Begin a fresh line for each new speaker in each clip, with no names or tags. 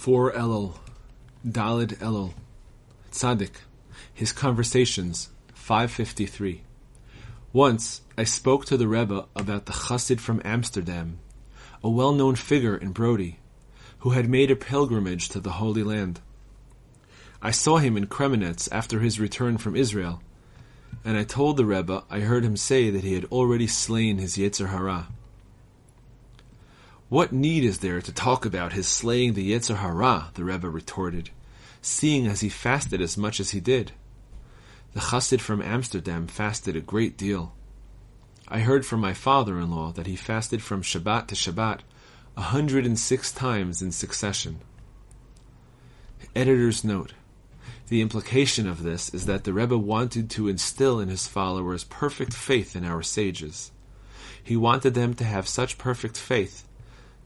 4 Elul, Dalid Elul, Tzaddik, His Conversations, 553. Once, I spoke to the Rebbe about the Chassid from Amsterdam, a well-known figure in Brody, who had made a pilgrimage to the Holy Land. I saw him in Kremenetz after his return from Israel, and I told the Rebbe I heard him say that he had already slain his Yetzer Hara. What need is there to talk about his slaying the Yetzer Hara? the Rebbe retorted, seeing as he fasted as much as he did. The Chassid from Amsterdam fasted a great deal. I heard from my father-in-law that he fasted from Shabbat to Shabbat a hundred and six times in succession. Editor's note. The implication of this is that the Rebbe wanted to instill in his followers perfect faith in our sages. He wanted them to have such perfect faith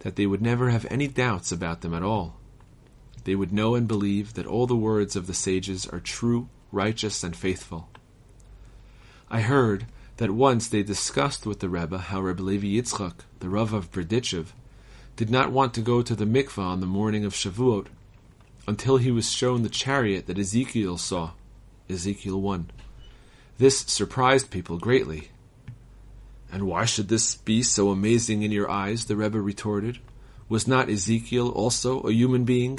that they would never have any doubts about them at all. They would know and believe that all the words of the sages are true, righteous, and faithful. I heard that once they discussed with the Rebbe how Rebbe Levi Yitzchak, the Rav of Berdichev, did not want to go to the mikvah on the morning of Shavuot until he was shown the chariot that Ezekiel saw, Ezekiel 1. This surprised people greatly. And why should this be so amazing in your eyes? the Rebbe retorted. Was not Ezekiel also a human being?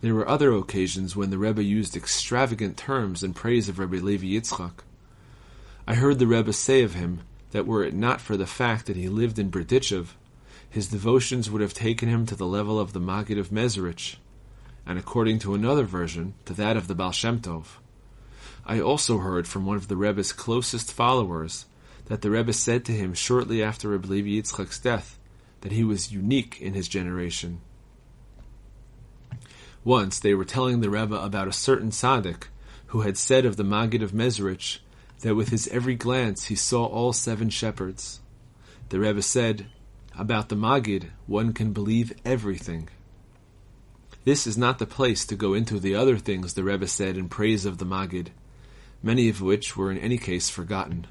There were other occasions when the Rebbe used extravagant terms in praise of Rebbe Levi Yitzchak. I heard the Rebbe say of him that were it not for the fact that he lived in Berdichev, his devotions would have taken him to the level of the Maggid of Mezerich, and according to another version, to that of the Baal Shem Tov. I also heard from one of the Rebbe's closest followers that the Rebbe said to him shortly after Rebbe Levi Yitzchak's death that he was unique in his generation. Once they were telling the Rebbe about a certain tzaddik who had said of the Maggid of Mezerich that with his every glance he saw all seven shepherds. The Rebbe said, about the Maggid, one can believe everything. This is not the place to go into the other things the Rebbe said in praise of the Maggid, many of which were in any case forgotten.